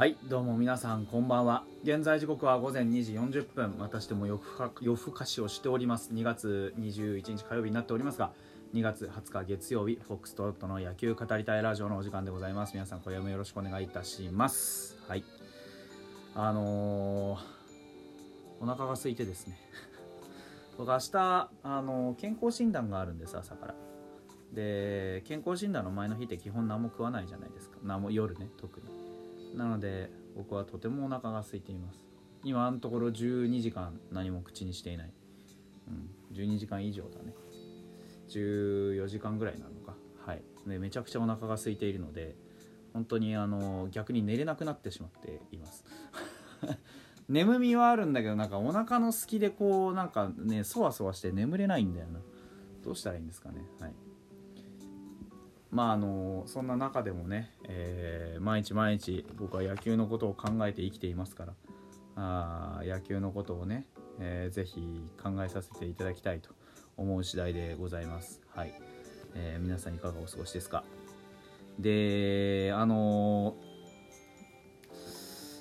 はいどうも皆さんこんばんは。現在時刻は午前2時40分。またしても夜更か夜更かしをしております。2月21日火曜日になっておりますが2月20日月曜日フォックストロットの野球語りたいラジオのお時間でございます。皆さん今夜もよろしくお願いいたします。はい。あのー、お腹が空いてですね。僕明日、あのー健康診断があるんです朝から。で健康診断の前の日って基本何も食わないじゃないですか。何も夜ね特に。なので僕はとてもお腹が空いています。今あのところ12時間何も口にしていない、うん、12時間以上だね。14時間ぐらいなのか。はい。でめちゃくちゃお腹が空いているので本当にあの逆に寝れなくなってしまっています。眠みはあるんだけどなんかお腹の隙でこうなんかねそわそわして眠れないんだよな。どうしたらいいんですかね。はい。まああのそんな中でもね、えー毎日毎日僕は野球のことを考えて生きていますからあ野球のことをね、えーぜひ考えさせていただきたいと思う次第でございます。はい、えー皆さんいかがお過ごしですか？であの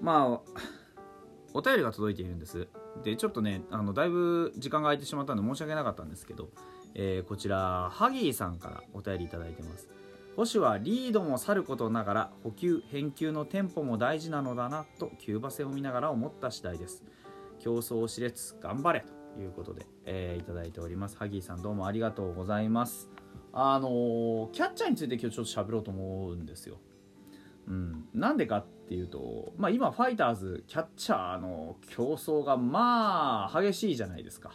まあお便りが届いているんです。でちょっとねあのだいぶ時間が空いてしまったので申し訳なかったんですけどえーこちらハギーさんからお便りいただいてます。保守はリードもさることながら補給返球のテンポも大事なのだなとキューバ戦を見ながら思った次第です。競争熾烈頑張れということで、えーいただいております。ハギーさんどうもありがとうございます。あのーキャッチャーについて今日ちょっと喋ろうと思うんですよ。うん、なんでかっていうと、まあ、今ファイターズキャッチャーの競争がまあ激しいじゃないですか。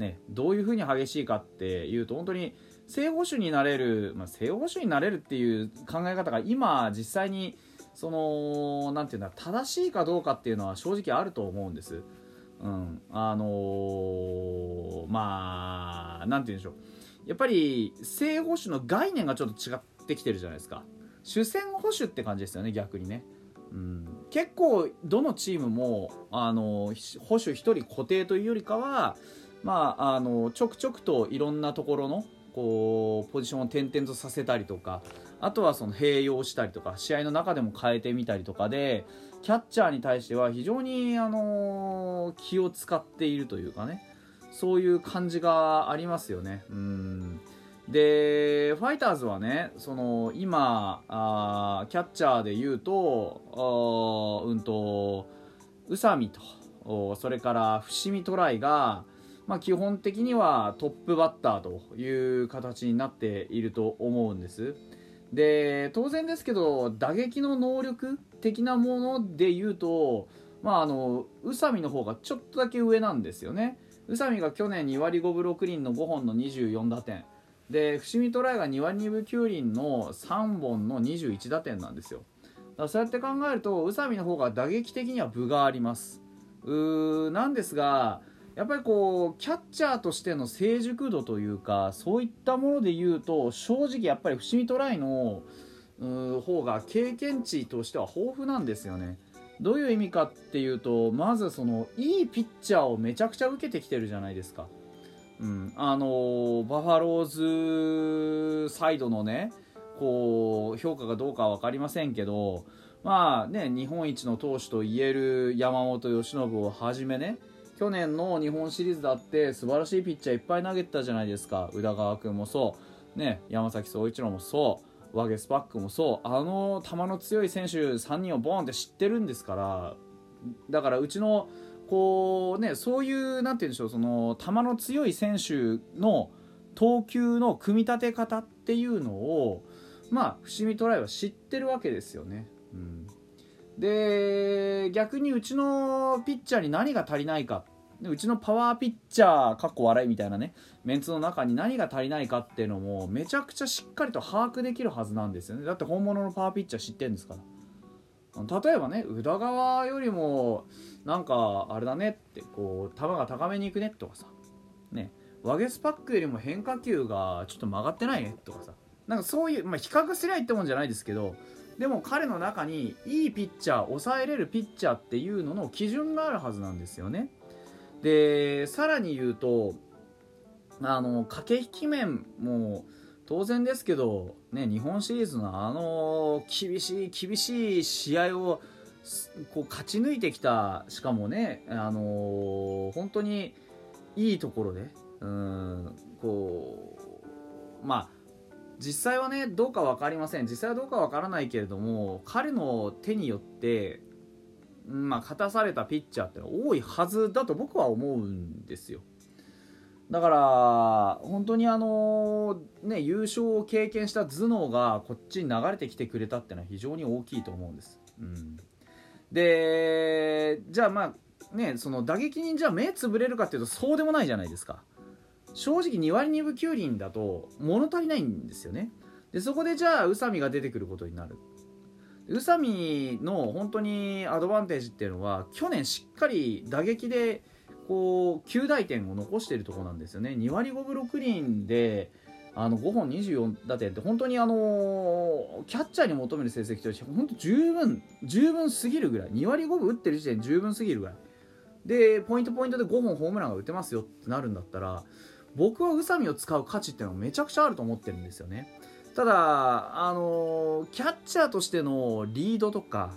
ね、どういうふうに激しいかっていうと本当に正捕手になれる、まあ、正捕手になれるっていう考え方が今実際にそのなんていうんだ正しいかどうかっていうのは正直あると思うんです。うん、あのーまあなんて言うんでしょうやっぱり正捕手の概念がちょっと違ってきてるじゃないですか主戦捕手って感じですよね逆にね。うん、結構どのチームもあの捕手1人固定というよりかはまあ、あのちょくちょくといろんなところのこうポジションを転々とさせたりとかあとはその併用したりとか試合の中でも変えてみたりとかでキャッチャーに対しては非常に、あの気を使っているというかねそういう感じがありますよね。うんでファイターズはねその今あキャッチャーで言うとあうんと宇佐美とそれから伏見トライがまあ、基本的にはトップバッターという形になっていると思うんです。で当然ですけど打撃の能力的なもので言うとまああの宇佐美の方がちょっとだけ上なんですよね。宇佐美が去年2割5分6厘の5本の24打点。で伏見トライが2割2分9厘の3本の21打点なんですよ。だそうやって考えると宇佐美の方が打撃的には分があります。うーなんですがやっぱりこうキャッチャーとしての成熟度というかそういったもので言うと正直やっぱり伏見トライのう方が経験値としては豊富なんですよね。どういう意味かっていうとまずそのいいピッチャーをめちゃくちゃ受けてきてるじゃないですか。うん、あのバファローズサイドのねこう評価がどうかは分かりませんけどまあね日本一の投手と言える山本由伸をはじめね去年の日本シリーズだって素晴らしいピッチャーいっぱい投げてたじゃないですか。宇田川君もそう、ね、山崎総一郎もそう。ワゲスパックもそう。あの球の強い選手3人をボーンって知ってるんですから。だからうちのこうねそういうなんて言うんでしょうその球の強い選手の投球の組み立て方っていうのをまあ伏見トライは知ってるわけですよね。うん。で逆にうちのピッチャーに何が足りないかでうちのパワーピッチャーかっこ笑いみたいなねメンツの中に何が足りないかっていうのもめちゃくちゃしっかりと把握できるはずなんですよね。だって本物のパワーピッチャー知ってるんですから。例えばね宇田川よりもなんかあれだねってこう球が高めに行くねとかさ。ね。ワゲスパックよりも変化球がちょっと曲がってないねとかさ。なんかそういう、まあ、比較すりゃいいってもんじゃないですけどでも彼の中にいいピッチャー抑えれるピッチャーっていうのの基準があるはずなんですよね。でさらに言うとあの駆け引き面も当然ですけど、ね、日本シリーズのあの厳しい厳しい試合をこう勝ち抜いてきたしかもね、あの、本当にいいところでうんこうまあ実際はねどうか分かりません。実際はどうか分からないけれども彼の手によってまあ、勝たされたピッチャーってのは多いはずだと僕は思うんですよ。だから本当にあのね優勝を経験した頭脳がこっちに流れてきてくれたっていうのは非常に大きいと思うんです。うん、でじゃあまあねその打撃にじゃあ目つぶれるかっていうとそうでもないじゃないですか。正直2割2分9厘だと物足りないんですよね。でそこでじゃあ宇佐美が出てくることになる。宇佐美の本当にアドバンテージっていうのは去年しっかり打撃でこう9大点を残しているところなんですよね。2割5分6厘であの5本24打点って本当にあのキャッチャーに求める成績として本当十分十分すぎるぐらい。2割5分打ってる時点十分すぎるぐらい。でポイントポイントで5本ホームランが打てますよってなるんだったら僕は宇佐美を使う価値っていうのはめちゃくちゃあると思ってるんですよね。ただあのキャッチャーとしてのリードとか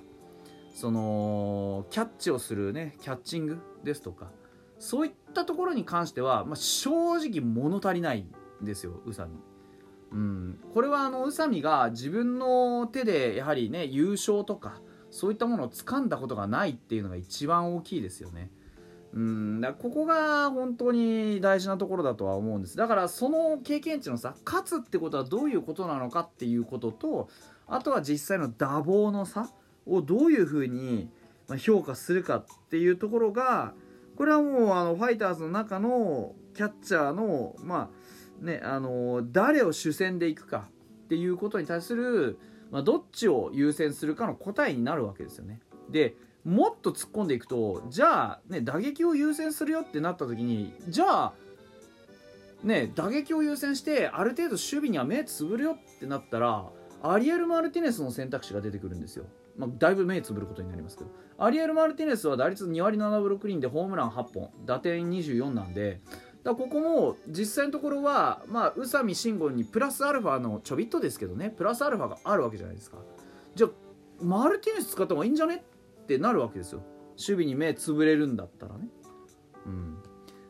そのキャッチをするねキャッチングですとかそういったところに関しては、まあ、正直物足りないんですよ宇佐美。うん、これはあの宇佐美が自分の手でやはりね優勝とかそういったものを掴んだことがないっていうのが一番大きいですよね。うんだここが本当に大事なところだとは思うんですだからその経験値の差勝つってことはどういうことなのかっていうこととあとは実際の打棒の差をどういうふうに評価するかっていうところがこれはもうあのファイターズの中のキャッチャーのまあねあの誰を主戦でいくかっていうことに対する、まあ、どっちを優先するかの答えになるわけですよね。でもっと突っ込んでいくとじゃあ、ね、打撃を優先するよってなった時にじゃあね打撃を優先してある程度守備には目つぶるよってなったらアリエル・マルティネスの選択肢が出てくるんですよ、まあ、だいぶ目つぶることになりますけど。アリエル・マルティネスは打率2割7分6厘でホームラン8本。打点24なんで。だここも実際のところはまあ宇佐美慎吾にプラスアルファのちょびっとですけどね。プラスアルファがあるわけじゃないですか。じゃあマルティネス使った方がいいんじゃねってなるわけですよ守備に目つぶれるんだったらね。うん、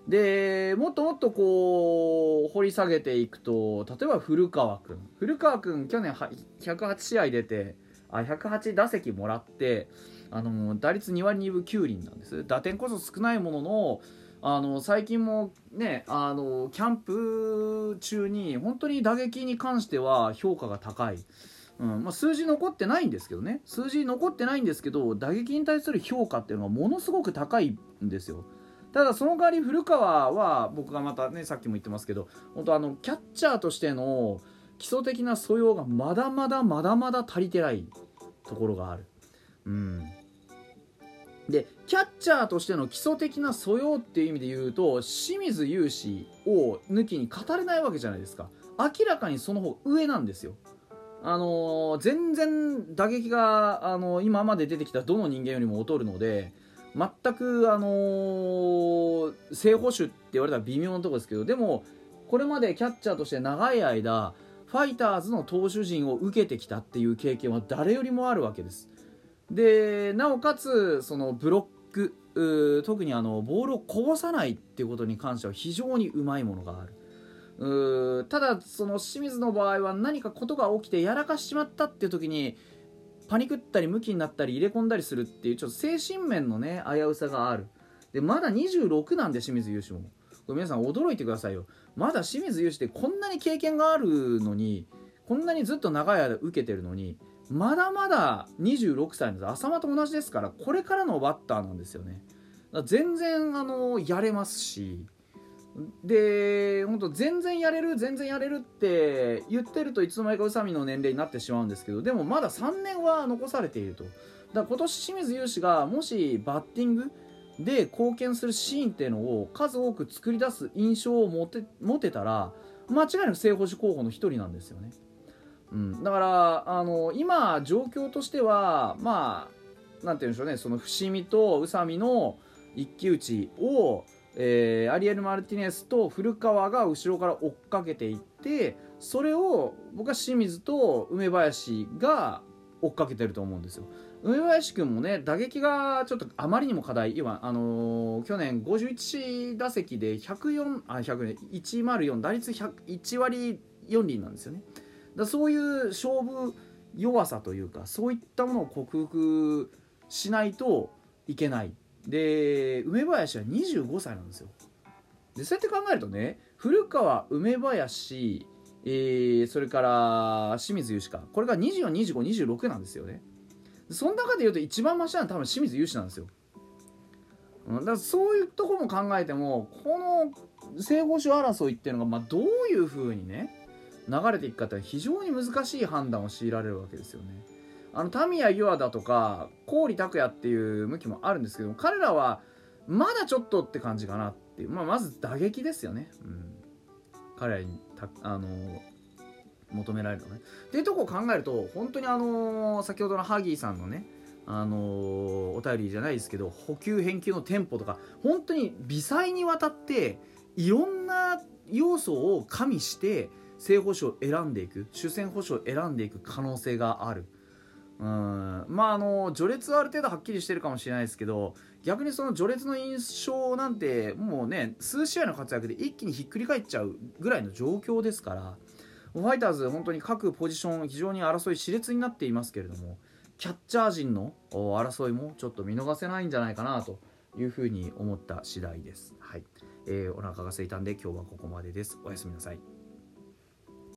でもっともっとこう掘り下げていくと例えば古川君古川君去年108試合出てあ108打席もらってあの打率2割2分9厘なんです打点こそ少ないもののあの最近もねあのキャンプ中に本当に打撃に関しては評価が高い。うんまあ、数字残ってないんですけどね。数字残ってないんですけど打撃に対する評価っていうのはものすごく高いんですよ。ただその代わり古川は僕がまたねさっきも言ってますけど本当あのキャッチャーとしての基礎的な素養がまだまだまだまだ足りてないところがある。うん。でキャッチャーとしての基礎的な素養っていう意味で言うと清水雄志を抜きに語れないわけじゃないですか。明らかにその方上なんですよ。あのー、全然打撃が、あのー、今まで出てきたどの人間よりも劣るので全く、あのー、正捕手って言われたら微妙なところですけどでもこれまでキャッチャーとして長い間ファイターズの投手陣を受けてきたっていう経験は誰よりもあるわけです。でなおかつそのブロック特にあのボールをこぼさないっていうことに関しては非常にうまいものがある。うただその清水の場合は何かことが起きてやらかしちまったっていう時にパニクったりムキになったり入れ込んだりするっていうちょっと精神面のね危うさがある。でまだ26なんで清水優志も。これ皆さん驚いてくださいよ。まだ清水優志ってこんなに経験があるのにこんなにずっと長い間受けてるのにまだまだ26歳なんです。浅間と同じですからこれからのバッターなんですよね。全然あのやれますし。で本当全然やれる全然やれるって言ってるといつの間にか宇佐美の年齢になってしまうんですけどでもまだ3年は残されていると。だから今年清水雄志がもしバッティングで貢献するシーンっていうのを数多く作り出す印象を持て持てたら間違いなく正捕手候補の一人なんですよね、うん、だからあの今状況としてはまあなんて言うんでしょうね。その伏見と宇佐美の一騎打ちをえー、アリエル・マルティネスと古川が後ろから追っかけていってそれを僕は清水と梅林が追っかけてると思うんですよ。梅林君もね打撃がちょっとあまりにも課題。今、あのー去年51打席で104あ100ね104打率1割4厘なんですよね。だそういう勝負弱さというかそういったものを克服しないといけない。で梅林は25歳なんですよ。でそうやって考えるとね古川梅林、えーそれから清水雄志かこれが242526なんですよね。その中で言うと一番マシなのは多分清水雄志なんですよ。だからそういうところも考えてもこの正捕手争いっていうのがまあどういうふうにね流れていくかって非常に難しい判断を強いられるわけですよね。あのタミヤユアだとか郡拓也っていう向きもあるんですけども彼らはまだちょっとって感じかなっていう、まあ、まず打撃ですよね、うん、彼らにたあの求められるのね。っていうとこを考えると本当にあの先ほどのハギーさんのねあのお便りじゃないですけど補給返球のテンポとか本当に微細にわたっていろんな要素を加味して正捕手を選んでいく主戦捕手を選んでいく可能性がある。うんまああの序列はある程度はっきりしてるかもしれないですけど逆にその序列の印象なんてもうね数試合の活躍で一気にひっくり返っちゃうぐらいの状況ですからファイターズ本当に各ポジション非常に争い熾烈になっていますけれどもキャッチャー陣の争いもちょっと見逃せないんじゃないかなというふうに思った次第です。はい、えーお腹が空いたんで今日はここまでです。おやすみなさい。